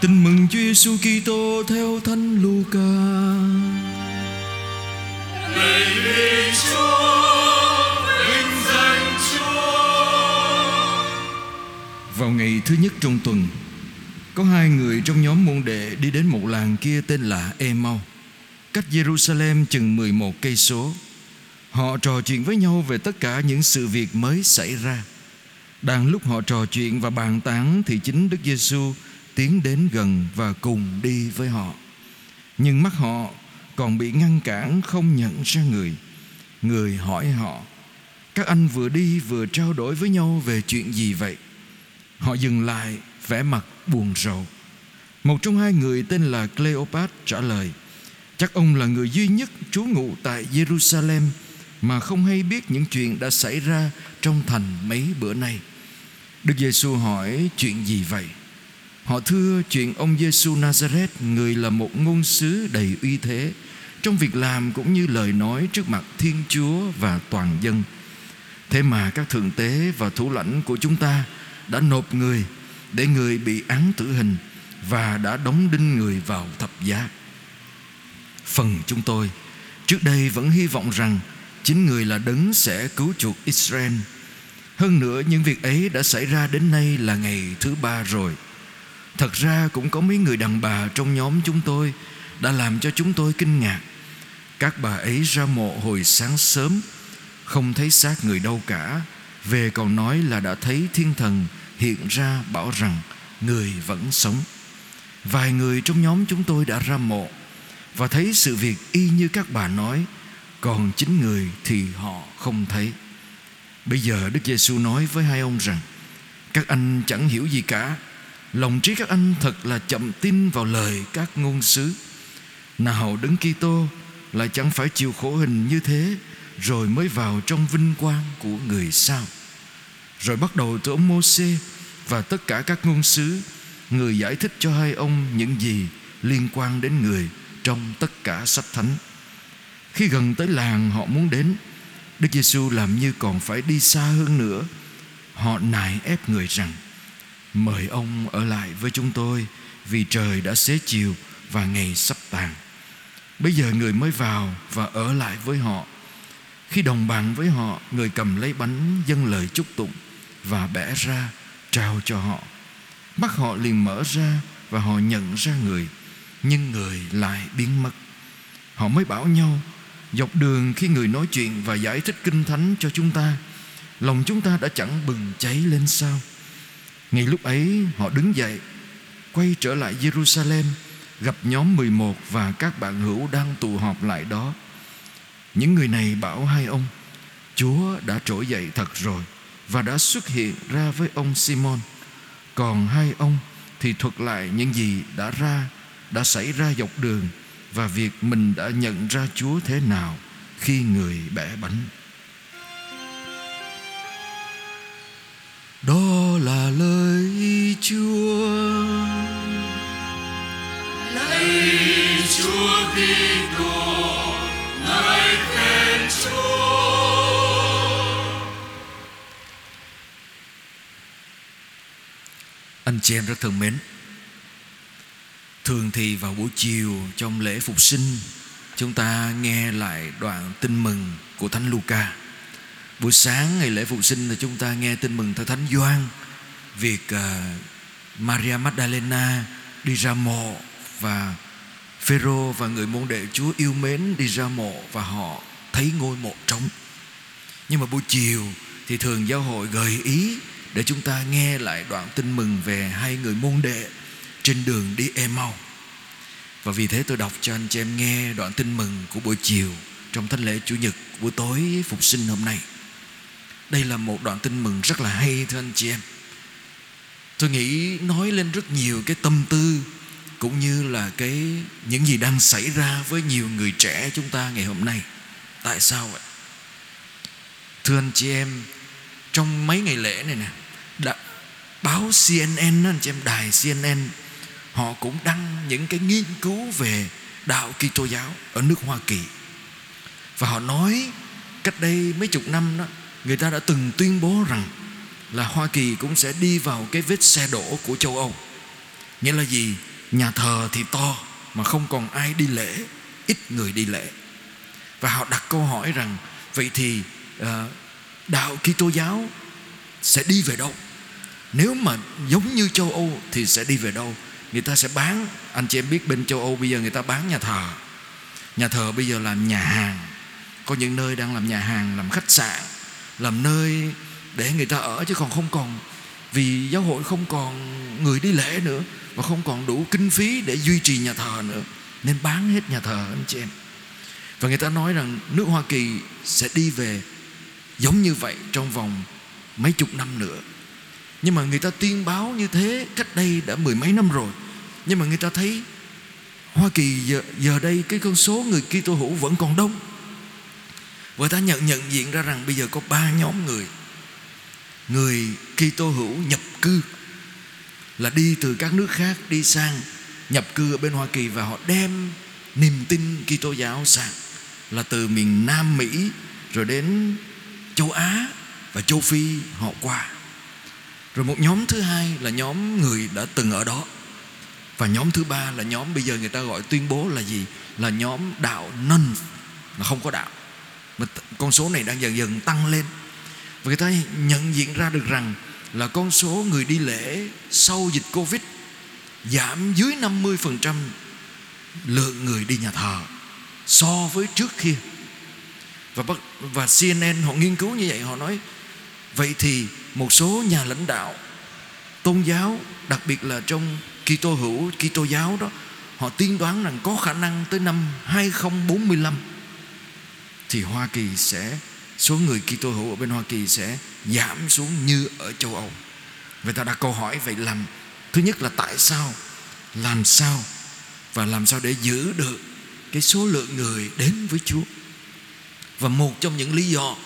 Tin mừng Chúa Giêsu Kitô theo Thánh Luca. Lạy Chúa, vinh danh Chúa. Vào ngày thứ nhất trong tuần, có hai người trong nhóm môn đệ đi đến một làng kia tên là Emau, cách Jerusalem chừng 11 cây số. Họ trò chuyện với nhau về tất cả những sự việc mới xảy ra. Đang lúc họ trò chuyện và bàn tán thì chính Đức Giêsu tiến đến gần và cùng đi với họ. Nhưng mắt họ còn bị ngăn cản không nhận ra người. Người hỏi họ: "Các anh vừa đi vừa trao đổi với nhau về chuyện gì vậy?" Họ dừng lại, vẻ mặt buồn rầu. Một trong hai người tên là Cleopat trả lời: Chắc ông là người duy nhất trú ngụ tại Jerusalem mà không hay biết những chuyện đã xảy ra trong thành mấy bữa nay. Đức Giêsu hỏi, chuyện gì vậy? Họ thưa chuyện ông Giêsu Nazareth người là một ngôn sứ đầy uy thế, trong việc làm cũng như lời nói trước mặt Thiên Chúa và toàn dân. Thế mà các thượng tế và thủ lãnh của chúng ta đã nộp người để người bị án tử hình và đã đóng đinh người vào thập giá. Phần chúng tôi, trước đây vẫn hy vọng rằng chính người là đấng sẽ cứu chuộc Israel. Hơn nữa, những việc ấy đã xảy ra đến nay là ngày thứ ba rồi. Thật ra cũng có mấy người đàn bà trong nhóm chúng tôi đã làm cho chúng tôi kinh ngạc. Các bà ấy ra mộ hồi sáng sớm, không thấy xác người đâu cả. Về còn nói là đã thấy thiên thần hiện ra bảo rằng người vẫn sống. Vài người trong nhóm chúng tôi đã ra mộ và thấy sự việc y như các bà nói, còn chính người thì họ không thấy. Bây giờ Đức Giêsu nói với hai ông rằng: Các anh chẳng hiểu gì cả, lòng trí các anh thật là chậm tin vào lời các ngôn sứ. Nào đứng Kitô lại chẳng phải chịu khổ hình như thế rồi mới vào trong vinh quang của người sao? Rồi bắt đầu từ ông Môsê và tất cả các ngôn sứ, người giải thích cho hai ông những gì liên quan đến người trong tất cả sách thánh. Khi gần tới làng họ muốn đến, Đức Giêsu làm như còn phải đi xa hơn nữa. Họ nài ép người rằng: "Mời ông ở lại với chúng tôi, vì trời đã xế chiều và ngày sắp tàn." Bây giờ người mới vào và ở lại với họ. Khi đồng bàn với họ, người cầm lấy bánh dâng lời chúc tụng và bẻ ra trao cho họ. Mắt họ liền mở ra và họ nhận ra người nhưng người lại biến mất. Họ mới bảo nhau dọc đường khi người nói chuyện và giải thích kinh thánh cho chúng ta, lòng chúng ta đã chẳng bừng cháy lên sao? Ngay lúc ấy họ đứng dậy, quay trở lại Jerusalem, gặp nhóm 11 và các bạn hữu đang tụ họp lại đó. Những người này bảo hai ông, Chúa đã trỗi dậy thật rồi và đã xuất hiện ra với ông Simon. Còn hai ông thì thuật lại những gì đã ra đã xảy ra dọc đường và việc mình đã nhận ra Chúa thế nào khi người bẻ bánh. Đó là lời Chúa. Lạy Chúa Kitô, ngợi khen Chúa. Anh chị em rất thân mến Thường thì vào buổi chiều trong lễ phục sinh Chúng ta nghe lại đoạn tin mừng của Thánh Luca Buổi sáng ngày lễ phục sinh thì chúng ta nghe tin mừng theo Thánh Gioan Việc uh, Maria Magdalena đi ra mộ Và Phêrô và người môn đệ Chúa yêu mến đi ra mộ Và họ thấy ngôi mộ trống Nhưng mà buổi chiều thì thường giáo hội gợi ý Để chúng ta nghe lại đoạn tin mừng về hai người môn đệ trên đường đi Emau. Và vì thế tôi đọc cho anh chị em nghe đoạn tin mừng của buổi chiều trong thánh lễ Chủ nhật buổi tối phục sinh hôm nay. Đây là một đoạn tin mừng rất là hay thưa anh chị em. Tôi nghĩ nói lên rất nhiều cái tâm tư cũng như là cái những gì đang xảy ra với nhiều người trẻ chúng ta ngày hôm nay. Tại sao vậy? Thưa anh chị em, trong mấy ngày lễ này nè, đã, báo CNN anh chị em đài CNN họ cũng đăng những cái nghiên cứu về đạo Kitô giáo ở nước Hoa Kỳ và họ nói cách đây mấy chục năm đó người ta đã từng tuyên bố rằng là Hoa Kỳ cũng sẽ đi vào cái vết xe đổ của châu Âu. Nghĩa là gì? Nhà thờ thì to mà không còn ai đi lễ ít người đi lễ. Và họ đặt câu hỏi rằng vậy thì uh, đạo Kitô giáo sẽ đi về đâu? Nếu mà giống như châu Âu thì sẽ đi về đâu? Người ta sẽ bán anh chị em biết bên châu Âu bây giờ người ta bán nhà thờ. Nhà thờ bây giờ làm nhà hàng. Có những nơi đang làm nhà hàng làm khách sạn làm nơi để người ta ở chứ còn không còn vì giáo hội không còn người đi lễ nữa và không còn đủ kinh phí để duy trì nhà thờ nữa nên bán hết nhà thờ anh chị em. Và người ta nói rằng nước Hoa Kỳ sẽ đi về giống như vậy trong vòng mấy chục năm nữa. Nhưng mà người ta tuyên báo như thế cách đây đã mười mấy năm rồi. Nhưng mà người ta thấy Hoa Kỳ giờ, giờ đây cái con số người Kitô hữu vẫn còn đông và ta nhận nhận diện ra rằng bây giờ có ba nhóm người người Kitô hữu nhập cư, là đi từ các nước khác đi sang nhập cư ở bên Hoa Kỳ và họ đem niềm tin Kitô giáo sang, là từ miền Nam Mỹ rồi đến châu Á và châu Phi họ qua. Rồi một nhóm thứ hai là nhóm người đã từng ở đó. Và nhóm thứ ba là nhóm bây giờ người ta gọi tuyên bố là gì? Là nhóm đạo non là không có đạo. Mà con số này đang dần dần tăng lên. Và người ta nhận diện ra được rằng là con số người đi lễ sau dịch Covid giảm dưới 50% lượng người đi nhà thờ so với trước kia và và CNN họ nghiên cứu như vậy, họ nói, vậy thì một số nhà lãnh đạo, tôn giáo, đặc biệt là trong Kitô hữu, Kitô giáo đó, họ tiên đoán rằng có khả năng tới năm 2045 thì Hoa Kỳ sẽ số người Kitô hữu ở bên Hoa Kỳ sẽ giảm xuống như ở châu Âu. Người ta đặt câu hỏi vậy làm thứ nhất là tại sao, làm sao và làm sao để giữ được cái số lượng người đến với Chúa. Và một trong những lý do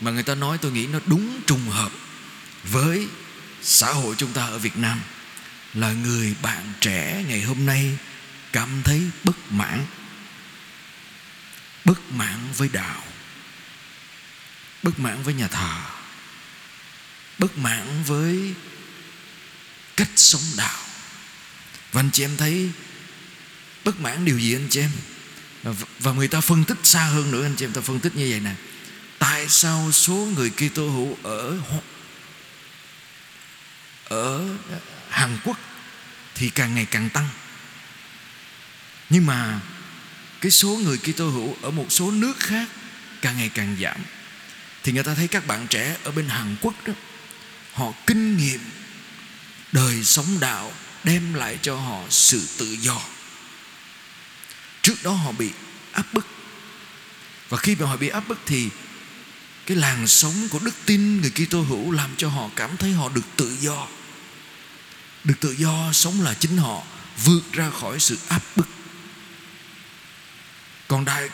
mà người ta nói tôi nghĩ nó đúng trùng hợp với xã hội chúng ta ở Việt Nam là người bạn trẻ ngày hôm nay cảm thấy bất mãn bất mãn với đạo. Bất mãn với nhà thờ. Bất mãn với cách sống đạo. Và anh chị em thấy bất mãn điều gì anh chị em? Và người ta phân tích xa hơn nữa, anh chị em ta phân tích như vậy nè. Tại sao số người Kitô hữu ở ở Hàn Quốc thì càng ngày càng tăng? Nhưng mà cái số người Kitô hữu ở một số nước khác càng ngày càng giảm. Thì người ta thấy các bạn trẻ ở bên Hàn Quốc đó, họ kinh nghiệm đời sống đạo đem lại cho họ sự tự do. Trước đó họ bị áp bức. Và khi mà họ bị áp bức thì cái làn sóng của đức tin người Kitô hữu làm cho họ cảm thấy họ được tự do. Được tự do sống là chính họ vượt ra khỏi sự áp bức còn đại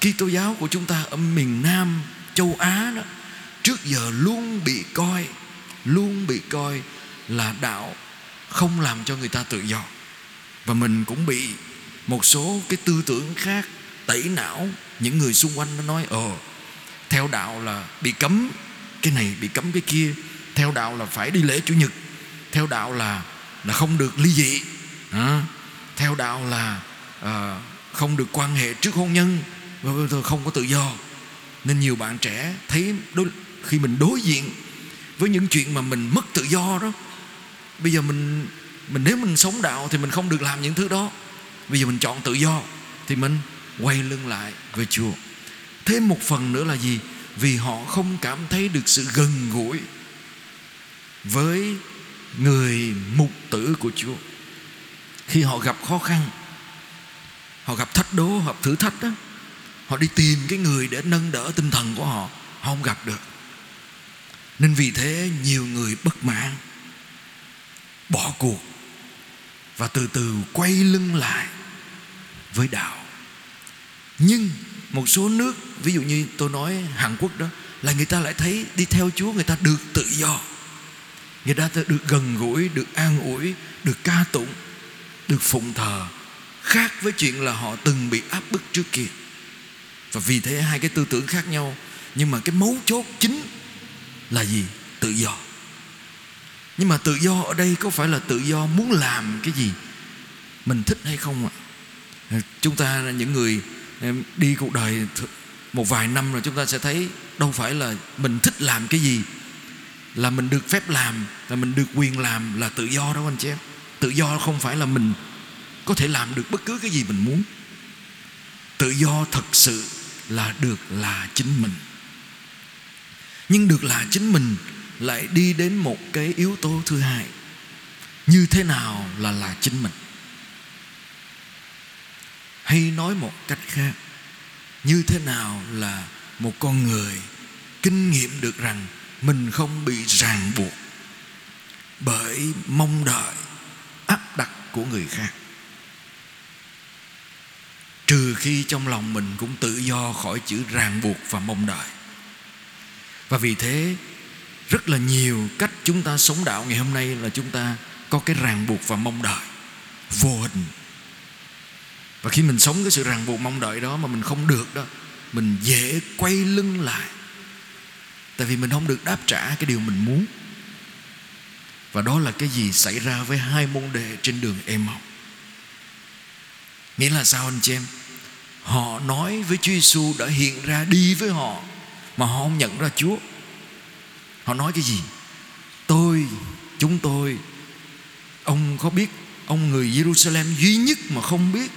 Kitô giáo của chúng ta ở miền Nam châu Á đó trước giờ luôn bị coi luôn bị coi là đạo không làm cho người ta tự do. Và mình cũng bị một số cái tư tưởng khác tẩy não những người xung quanh nó nói ờ theo đạo là bị cấm cái này bị cấm cái kia theo đạo là phải đi lễ chủ nhật theo đạo là là không được ly dị. À, theo đạo là à, không được quan hệ trước hôn nhân và không có tự do. Nên nhiều bạn trẻ thấy đối, khi mình đối diện với những chuyện mà mình mất tự do đó bây giờ mình mình nếu mình sống đạo thì mình không được làm những thứ đó. Bây giờ mình chọn tự do thì mình quay lưng lại với Chúa. Thêm một phần nữa là gì? Vì họ không cảm thấy được sự gần gũi với người mục tử của Chúa. Khi họ gặp khó khăn họ gặp thách đố gặp thử thách đó. Họ đi tìm cái người để nâng đỡ tinh thần của họ. Họ không gặp được. Nên vì thế nhiều người bất mãn, bỏ cuộc và từ từ quay lưng lại với đạo. Nhưng một số nước, ví dụ như tôi nói Hàn Quốc đó, là người ta lại thấy đi theo Chúa người ta được tự do. Người ta được gần gũi, được an ủi, được ca tụng, được phụng thờ khác với chuyện là họ từng bị áp bức trước kia. Và vì thế hai cái tư tưởng khác nhau, nhưng mà cái mấu chốt chính là gì? Tự do. Nhưng mà tự do ở đây có phải là tự do muốn làm cái gì? Mình thích hay không ạ? Chúng ta là những người đi cuộc đời một vài năm rồi chúng ta sẽ thấy đâu phải là mình thích làm cái gì, là mình được phép làm, là mình được quyền làm là tự do đó anh chị em. Tự do không phải là mình có thể làm được bất cứ cái gì mình muốn. Tự do thật sự là được là chính mình. Nhưng được là chính mình lại đi đến một cái yếu tố thứ hai. Như thế nào là là chính mình? Hay nói một cách khác, như thế nào là một con người kinh nghiệm được rằng mình không bị ràng buộc bởi mong đợi áp đặt của người khác? Trừ khi trong lòng mình cũng tự do khỏi chữ ràng buộc và mong đợi. Và vì thế, rất là nhiều cách chúng ta sống đạo ngày hôm nay là chúng ta có cái ràng buộc và mong đợi. Vô hình. Và khi mình sống cái sự ràng buộc mong đợi đó mà mình không được đó, mình dễ quay lưng lại. Tại vì mình không được đáp trả cái điều mình muốn. Và đó là cái gì xảy ra với hai môn đệ trên đường em học nghĩa là sao anh chị em? Họ nói với Chúa Giêsu đã hiện ra đi với họ, mà họ không nhận ra Chúa. Họ nói cái gì? Tôi, chúng tôi, ông có biết ông người Jerusalem duy nhất mà không biết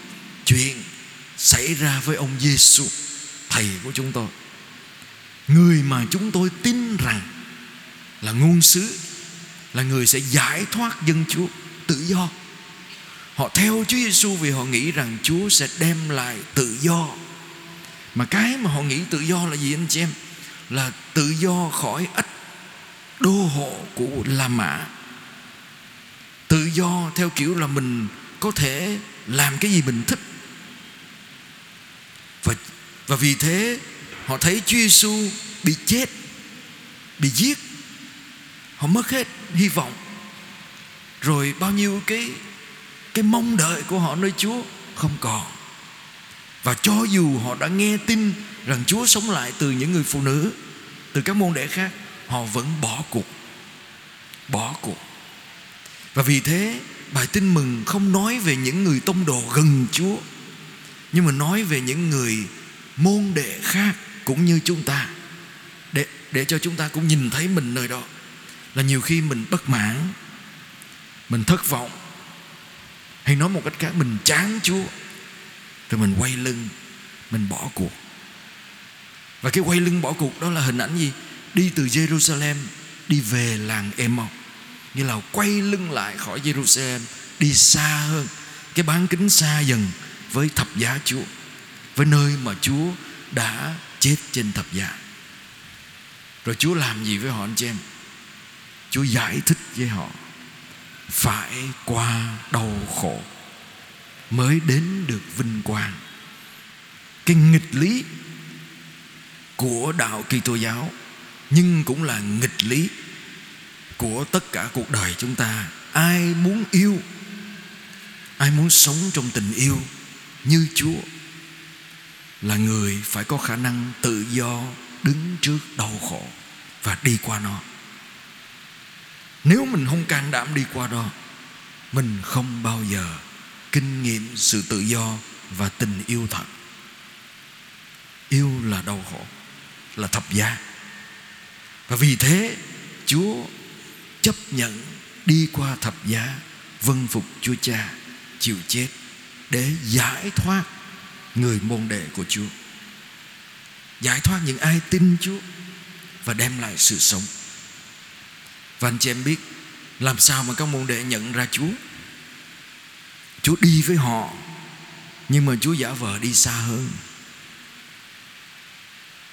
chuyện xảy ra với ông Giêsu thầy của chúng tôi? Người mà chúng tôi tin rằng là ngôn sứ là người sẽ giải thoát dân Chúa tự do họ theo Chúa Giêsu vì họ nghĩ rằng Chúa sẽ đem lại tự do. Mà cái mà họ nghĩ tự do là gì anh chị em? Là tự do khỏi ách đô hộ của La Mã. Tự do theo kiểu là mình có thể làm cái gì mình thích. Và và vì thế, họ thấy Chúa Giêsu bị chết, bị giết. Họ mất hết hy vọng. Rồi bao nhiêu cái cái mong đợi của họ nơi Chúa không còn. Và cho dù họ đã nghe tin rằng Chúa sống lại từ những người phụ nữ, từ các môn đệ khác, họ vẫn bỏ cuộc. Bỏ cuộc. Và vì thế, bài tin mừng không nói về những người tông đồ gần Chúa, nhưng mà nói về những người môn đệ khác cũng như chúng ta. Để để cho chúng ta cũng nhìn thấy mình nơi đó, là nhiều khi mình bất mãn, mình thất vọng hay nói một cách khác, mình chán Chúa rồi mình quay lưng, mình bỏ cuộc. Và cái quay lưng bỏ cuộc đó là hình ảnh gì? Đi từ Jerusalem, đi về làng Emmaus như là quay lưng lại khỏi Jerusalem, đi xa hơn. Cái bán kính xa dần với thập giá Chúa, với nơi mà Chúa đã chết trên thập giá. Rồi Chúa làm gì với họ anh chị em? Chúa giải thích với họ phải qua đau khổ mới đến được vinh quang. Cái nghịch lý của đạo Kitô giáo nhưng cũng là nghịch lý của tất cả cuộc đời chúng ta. Ai muốn yêu, ai muốn sống trong tình yêu như Chúa là người phải có khả năng tự do đứng trước đau khổ và đi qua nó nếu mình không can đảm đi qua đó, mình không bao giờ kinh nghiệm sự tự do và tình yêu thật. Yêu là đau khổ, là thập giá. Và vì thế, chúa chấp nhận đi qua thập giá vâng phục chúa cha, chịu chết để giải thoát người môn đệ của chúa. Giải thoát những ai tin chúa và đem lại sự sống và anh chị em biết, làm sao mà các môn đệ nhận ra Chúa? Chúa đi với họ, Nhưng mà Chúa giả vờ đi xa hơn.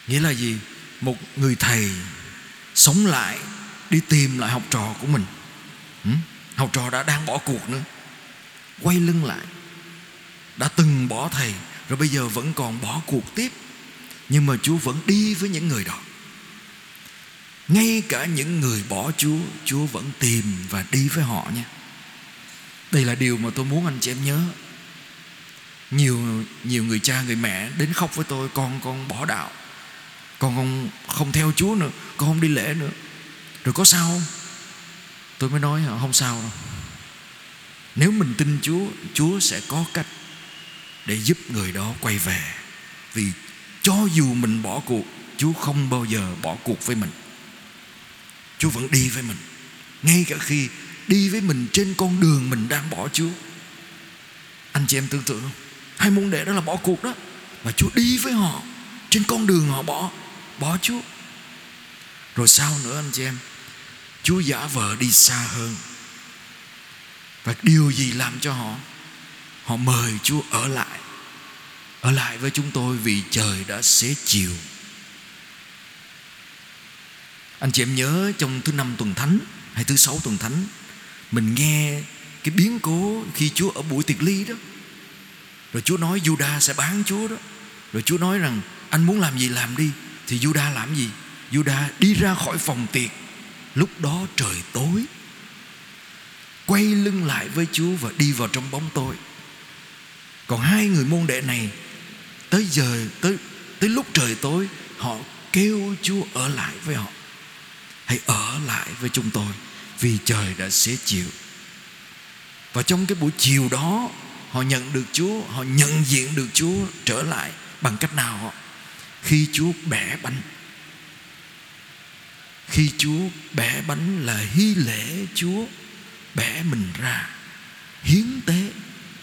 Nghĩa là gì? Một người thầy Sống lại, Đi tìm lại học trò của mình. Ừ? Học trò đã đang bỏ cuộc nữa. Quay lưng lại. Đã từng bỏ thầy, Rồi bây giờ vẫn còn bỏ cuộc tiếp. Nhưng mà Chúa vẫn đi với những người đó ngay cả những người bỏ Chúa Chúa vẫn tìm và đi với họ nha. Đây là điều mà tôi muốn anh chị em nhớ. Nhiều nhiều người cha người mẹ đến khóc với tôi Con con bỏ đạo. Con không, không theo Chúa nữa. Con không đi lễ nữa. Rồi có sao không? Tôi mới nói không sao đâu. Nếu mình tin chúa chúa sẽ có cách để giúp người đó quay về. Vì cho dù mình bỏ cuộc chúa không bao giờ bỏ cuộc với mình chúa vẫn đi với mình. Ngay cả khi đi với mình trên con đường mình đang bỏ chúa. Anh chị em tưởng tượng không? Hai môn đệ đó là bỏ cuộc đó. Mà chúa đi với họ. Trên con đường họ bỏ bỏ chúa. Rồi sao nữa anh chị em, chúa giả vờ đi xa hơn. Và điều gì làm cho họ? Họ mời chúa ở lại. Ở lại với chúng tôi vì trời đã xế chiều anh chị em nhớ trong thứ năm tuần thánh hay thứ sáu tuần thánh, mình nghe cái biến cố khi Chúa ở buổi tiệc ly đó. Rồi Chúa nói Juda sẽ bán Chúa đó. Rồi Chúa nói rằng, anh muốn làm gì làm đi. Thì Juda làm gì? Juda đi ra khỏi phòng tiệc. Lúc đó trời tối. Quay lưng lại với Chúa và đi vào trong bóng tối. Còn hai người môn đệ này, tới giờ, tới tới lúc trời tối, họ kêu Chúa ở lại với họ hãy ở lại với chúng tôi, vì trời đã xế chiều. Và trong cái buổi chiều đó, họ nhận được Chúa, họ nhận diện được Chúa trở lại bằng cách nào họ? Khi Chúa bẻ bánh. Khi Chúa bẻ bánh là hy lễ Chúa bẻ mình ra, hiến tế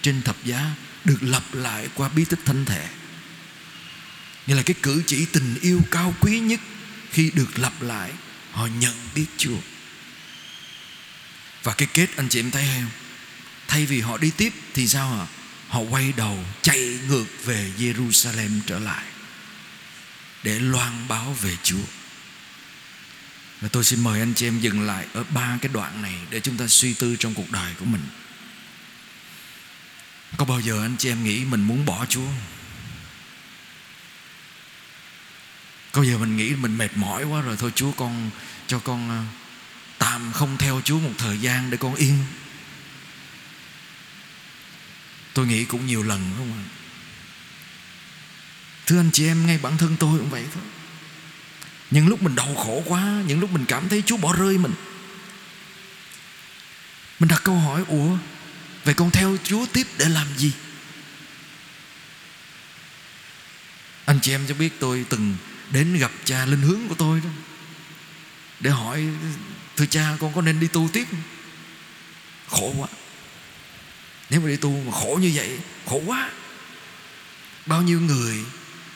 trên thập giá được lập lại qua bí tích thánh thể. Như là cái cử chỉ tình yêu cao quý nhất khi được lập lại họ nhận biết Chúa. Và cái kết anh chị em thấy không? Thay vì họ đi tiếp thì sao hả? Họ quay đầu chạy ngược về Jerusalem trở lại để loan báo về Chúa. Và tôi xin mời anh chị em dừng lại ở ba cái đoạn này để chúng ta suy tư trong cuộc đời của mình. Có bao giờ anh chị em nghĩ mình muốn bỏ Chúa có giờ mình nghĩ mình mệt mỏi quá rồi, thôi Chúa con cho con ờ, tạm không theo Chúa một thời gian để con yên. Tôi nghĩ cũng nhiều lần không ạ? Thưa anh chị em, ngay bản thân tôi cũng vậy thôi. Những lúc mình đau khổ quá, những lúc mình cảm thấy Chúa bỏ rơi mình mình đặt câu hỏi, ủa, vậy con theo Chúa tiếp để làm gì? Anh chị em cho biết tôi từng đến gặp cha linh hướng của tôi đó, để hỏi, thưa cha, con có nên đi tu tiếp không? khổ quá. Nếu mà đi tu mà khổ như vậy, khổ quá. Bao nhiêu người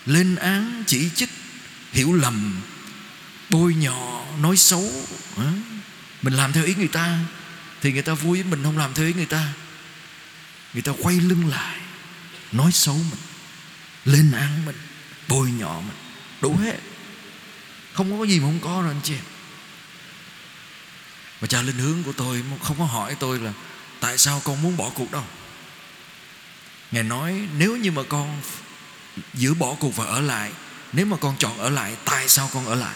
lên án, chỉ trích, hiểu lầm, bôi nhọ, nói xấu mình làm theo ý người ta thì người ta vui với mình không làm theo ý người ta. Người ta quay lưng lại, nói xấu mình, lên án mình, bôi nhọ mình đủ hết. Không có gì mà không có rồi anh chị em. Và cha linh hướng của tôi không có hỏi tôi là tại sao con muốn bỏ cuộc đâu. Ngài nói nếu như mà con giữa bỏ cuộc và ở lại, nếu mà con chọn ở lại, tại sao con ở lại?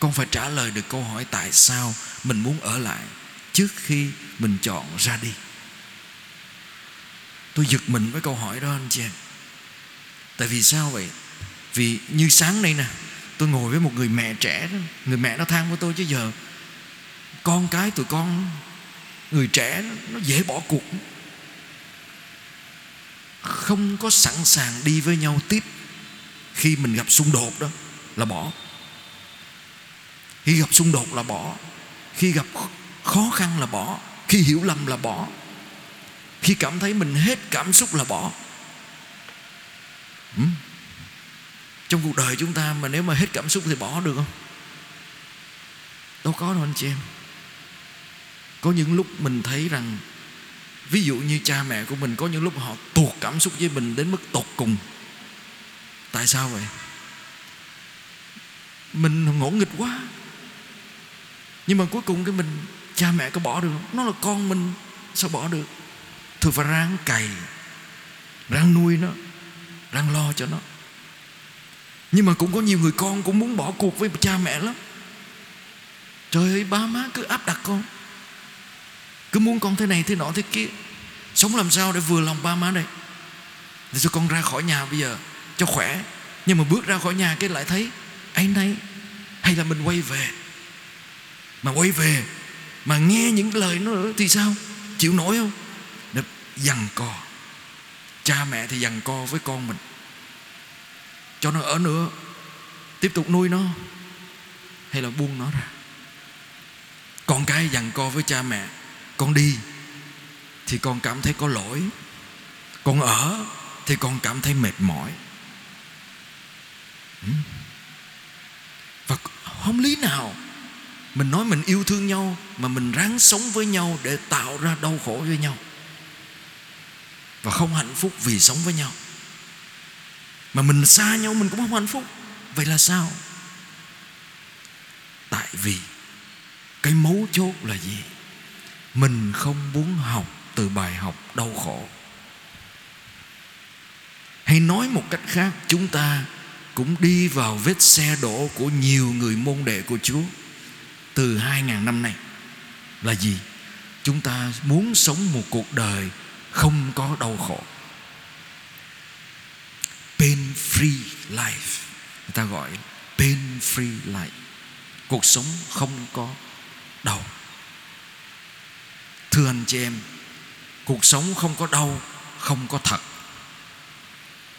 Con phải trả lời được câu hỏi tại sao mình muốn ở lại trước khi mình chọn ra đi. Tôi giật mình với câu hỏi đó anh chị em tại vì sao vậy? Vì như sáng nay nè, tôi ngồi với một người mẹ trẻ đó. Người mẹ nó than với tôi chứ giờ con cái tụi con, người trẻ nó dễ bỏ cuộc. Không có sẵn sàng đi với nhau tiếp khi mình gặp xung đột đó là bỏ. Khi gặp xung đột là bỏ. Khi gặp khó khăn là bỏ. Khi hiểu lầm là bỏ. Khi cảm thấy mình hết cảm xúc là bỏ ừ. trong cuộc đời chúng ta mà nếu mà hết cảm xúc thì bỏ được không? Đâu có đâu anh chị em. Có những lúc mình thấy rằng, ví dụ như cha mẹ của mình, có những lúc họ tuột cảm xúc với mình đến mức tột cùng. Tại sao vậy? Mình ngỗ nghịch quá. Nhưng mà cuối cùng cái mình, cha mẹ có bỏ được không? Nó là con mình, sao bỏ được? Thôi phải ráng cày, ráng nuôi nó đang lo cho nó. Nhưng mà cũng có nhiều người con cũng muốn bỏ cuộc với cha mẹ lắm. Trời ơi, ba má cứ áp đặt con. Cứ muốn con thế này, thế nọ, thế kia. Sống làm sao để vừa lòng ba má đây? Để cho con ra khỏi nhà bây giờ cho khỏe. Nhưng mà bước ra khỏi nhà cái lại thấy ấy nấy hay là mình quay về? Mà quay về, mà nghe những lời nó thì sao? Chịu nổi không? Để dằn cò cha mẹ thì dằn co với con mình. Cho nó ở nữa, tiếp tục nuôi nó, hay là buông nó ra. Con cái dằn co với cha mẹ, con đi thì con cảm thấy có lỗi. Con ở thì con cảm thấy mệt mỏi. Ừ. Và không lý nào mình nói mình yêu thương nhau mà mình ráng sống với nhau để tạo ra đau khổ với nhau và không hạnh phúc vì sống với nhau. Mà mình xa nhau mình cũng không hạnh phúc. Vậy là sao? Tại vì cái mấu chốt là gì? Mình không muốn học từ bài học đau khổ. Hay nói một cách khác, chúng ta cũng đi vào vết xe đổ của nhiều người môn đệ của Chúa từ hai ngàn năm nay. Là gì? Chúng ta muốn sống một cuộc đời không có đau khổ. Pain free life. Người ta gọi pain free life. Cuộc sống không có đau. Thưa anh chị em, cuộc sống không có đau, không có thật.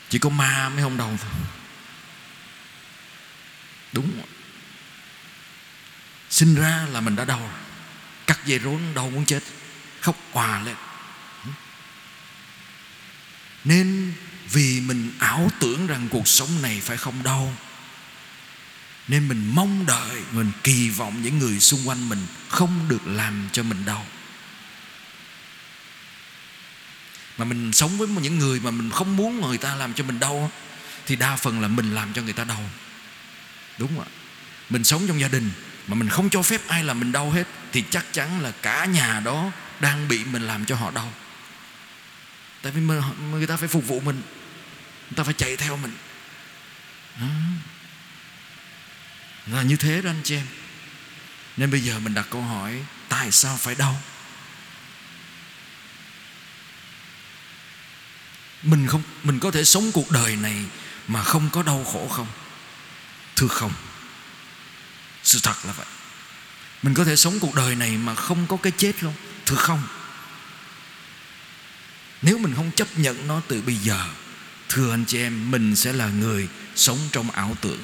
Chỉ có ma mới không đau thôi. Đúng rồi sinh ra là mình đã đau rồi cắt dây rốn đau muốn chết khóc hòa lên nên vì mình ảo tưởng rằng cuộc sống này phải không đau nên mình mong đợi, mình kỳ vọng những người xung quanh mình không được làm cho mình đau. Mà mình sống với những người mà mình không muốn người ta làm cho mình đau thì đa phần là mình làm cho người ta đau. Đúng không ạ? Mình sống trong gia đình mà mình không cho phép ai làm mình đau hết, thì chắc chắn là cả nhà đó đang bị mình làm cho họ đau tại vì người ta phải phục vụ mình. Người ta phải chạy theo mình. Đó. là như thế đó anh chị em. Nên bây giờ mình đặt câu hỏi, tại sao phải đau? Mình không mình có thể sống cuộc đời này mà không có đau khổ không? Thưa không. Sự thật là vậy. Mình có thể sống cuộc đời này mà không có cái chết không thưa không nếu mình không chấp nhận nó từ bây giờ, thưa anh chị em, mình sẽ là người sống trong ảo tưởng.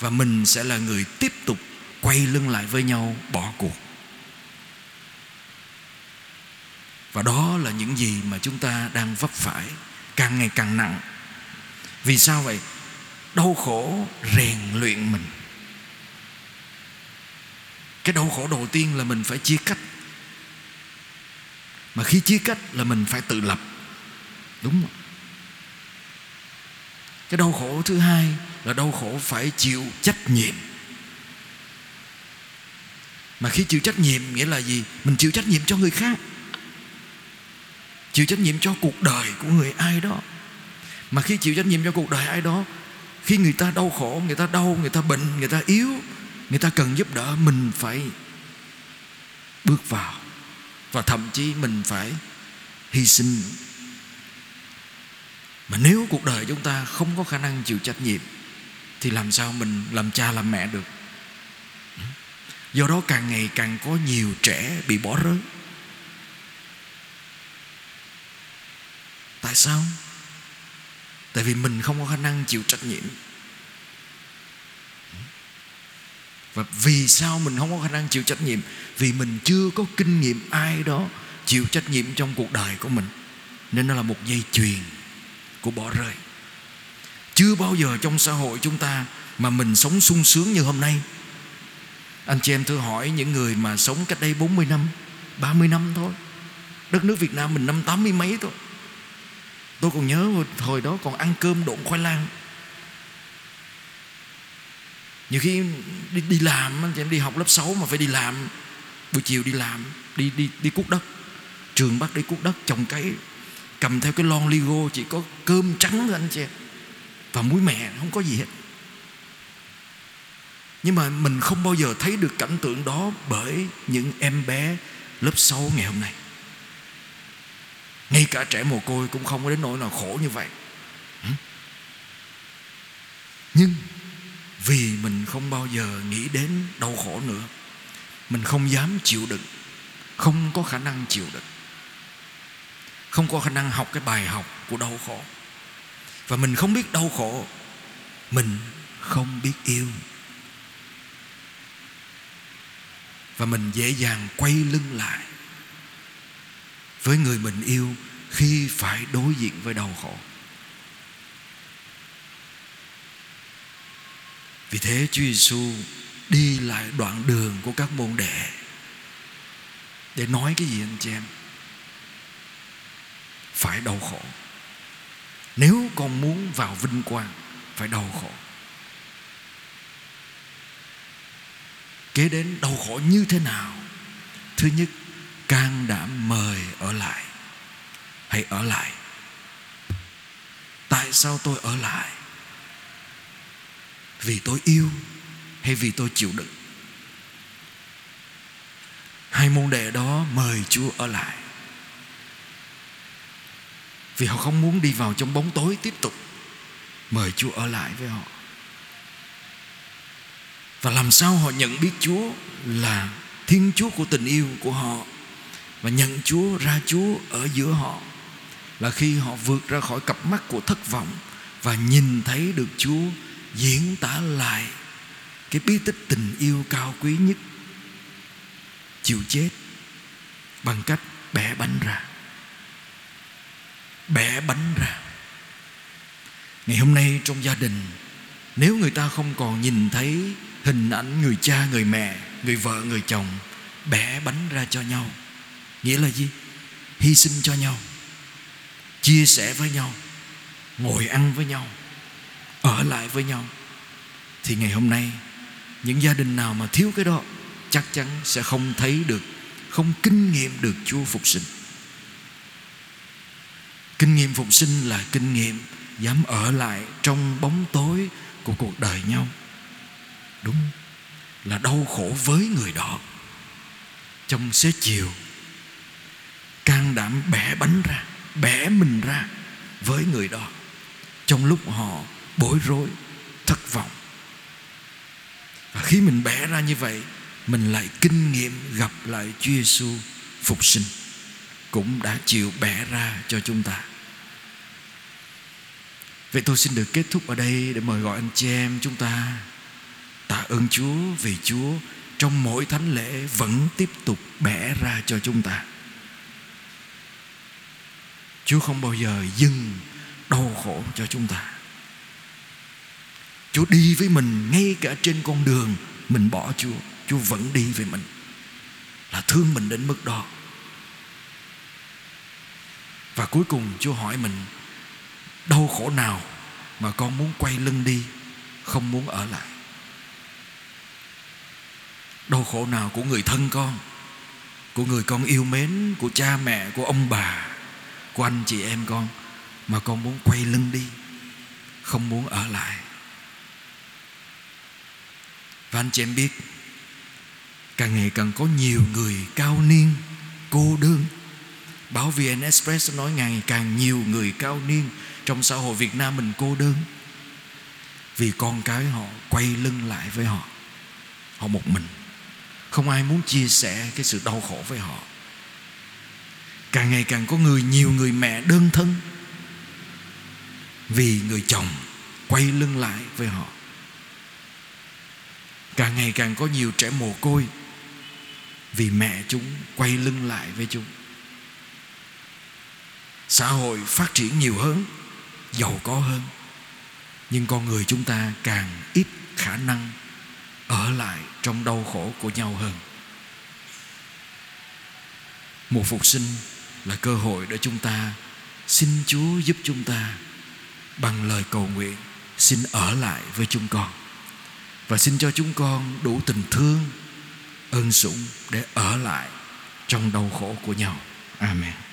Và mình sẽ là người tiếp tục quay lưng lại với nhau, bỏ cuộc. Và đó là những gì mà chúng ta đang vấp phải, càng ngày càng nặng. Vì sao vậy? Đau khổ rèn luyện mình. Cái đau khổ đầu tiên là mình phải chia cách mà khi chia cách là mình phải tự lập. Đúng không? Cái đau khổ thứ hai là đau khổ phải chịu trách nhiệm. Mà khi chịu trách nhiệm nghĩa là gì? Mình chịu trách nhiệm cho người khác. Chịu trách nhiệm cho cuộc đời của người ai đó. Mà khi chịu trách nhiệm cho cuộc đời ai đó, khi người ta đau khổ, người ta đau, người ta bệnh, người ta yếu, người ta cần giúp đỡ, mình phải bước vào và thậm chí mình phải hy sinh. Mà nếu cuộc đời chúng ta không có khả năng chịu trách nhiệm, thì làm sao mình làm cha làm mẹ được? Do đó càng ngày càng có nhiều trẻ bị bỏ rơi. Tại sao? Tại vì mình không có khả năng chịu trách nhiệm. Và vì sao mình không có khả năng chịu trách nhiệm? Vì mình chưa có kinh nghiệm ai đó chịu trách nhiệm trong cuộc đời của mình. Nên nó là một dây chuyền của bỏ rơi. Chưa bao giờ trong xã hội chúng ta mà mình sống sung sướng như hôm nay. Anh chị em thử hỏi những người mà sống cách đây 40 năm 30 năm thôi. Đất nước Việt Nam mình năm tám mươi mấy thôi. Tôi còn nhớ hồi đó còn ăn cơm độn khoai lang nhiều khi đi, đi làm anh chị em đi học lớp 6 mà phải đi làm buổi chiều đi làm đi đi đi cuốc đất. Trường bắt đi cuốc đất trồng cây cầm theo cái lon ligo chỉ có cơm trắng thôi anh chị em và muối mè không có gì hết. Nhưng mà mình không bao giờ thấy được cảnh tượng đó bởi những em bé lớp 6 ngày hôm nay. Ngay cả trẻ mồ côi cũng không có đến nỗi nào khổ như vậy. Nhưng vì mình không bao giờ nghĩ đến đau khổ nữa. Mình không dám chịu đựng. Không có khả năng chịu đựng. Không có khả năng học cái bài học của đau khổ. Và mình không biết đau khổ. Mình không biết yêu. Và mình dễ dàng quay lưng lại với người mình yêu khi phải đối diện với đau khổ. Vì thế Chúa Giêsu đi lại đoạn đường của các môn đệ để nói cái gì anh chị em? Phải đau khổ. Nếu con muốn vào vinh quang, phải đau khổ. Kế đến đau khổ như thế nào? Thứ nhất, can đảm mời ở lại. Hãy ở lại. Tại sao tôi ở lại? Vì tôi yêu hay vì tôi chịu đựng. Hai môn đệ đó mời chúa ở lại. Vì họ không muốn đi vào trong bóng tối tiếp tục, mời chúa ở lại với họ. Và làm sao họ nhận biết chúa là thiên chúa của tình yêu của họ và nhận chúa ra chúa ở giữa họ là khi họ vượt ra khỏi cặp mắt của thất vọng và nhìn thấy được chúa diễn tả lại cái bí tích tình yêu cao quý nhất. Chịu chết bằng cách bẻ bánh ra. Bẻ bánh ra. Ngày hôm nay trong gia đình, nếu người ta không còn nhìn thấy hình ảnh người cha, người mẹ, người vợ, người chồng bẻ bánh ra cho nhau, nghĩa là gì? Hy sinh cho nhau, chia sẻ với nhau, ngồi ăn với nhau ở lại với nhau. Thì ngày hôm nay, những gia đình nào mà thiếu cái đó, chắc chắn sẽ không thấy được, không kinh nghiệm được chúa phục sinh. Kinh nghiệm phục sinh là kinh nghiệm dám ở lại trong bóng tối của cuộc đời nhau. Đúng, là đau khổ với người đó. Trong xế chiều, can đảm bẻ bánh ra, bẻ mình ra với người đó. Trong lúc họ bối rối, thất vọng và khi mình bẻ ra như vậy, mình lại kinh nghiệm gặp lại Chúa Giêsu phục sinh, cũng đã chịu bẻ ra cho chúng ta Vậy tôi xin được kết thúc ở đây để mời gọi anh chị em chúng ta tạ ơn Chúa vì Chúa trong mỗi thánh lễ vẫn tiếp tục bẻ ra cho chúng ta. Chúa không bao giờ dừng đau khổ cho chúng ta. Chúa đi với mình ngay cả trên con đường mình bỏ Chúa, Chúa vẫn đi với mình. Là thương mình đến mức đó. Và cuối cùng Chúa hỏi mình đau khổ nào mà con muốn quay lưng đi không muốn ở lại đau khổ nào của người thân con của người con yêu mến của cha mẹ của ông bà của anh chị em con mà con muốn quay lưng đi không muốn ở lại và anh chị em biết, càng ngày càng có nhiều người cao niên, cô đơn. Báo vn express nói ngày càng nhiều người cao niên trong xã hội Việt Nam mình cô đơn. Vì con cái họ quay lưng lại với họ. Họ một mình. Không ai muốn chia sẻ cái sự đau khổ với họ. Càng ngày càng có người, nhiều người mẹ đơn thân. Vì người chồng quay lưng lại với họ càng ngày càng có nhiều trẻ mồ côi vì mẹ chúng quay lưng lại với chúng. Xã hội phát triển nhiều hơn, giàu có hơn, nhưng con người chúng ta càng ít khả năng ở lại trong đau khổ của nhau hơn. Mùa phục sinh là cơ hội để chúng ta xin chúa giúp chúng ta bằng lời cầu nguyện xin ở lại với chúng con và xin cho chúng con đủ tình thương ơn sủng để ở lại trong đau khổ của nhau. Amen.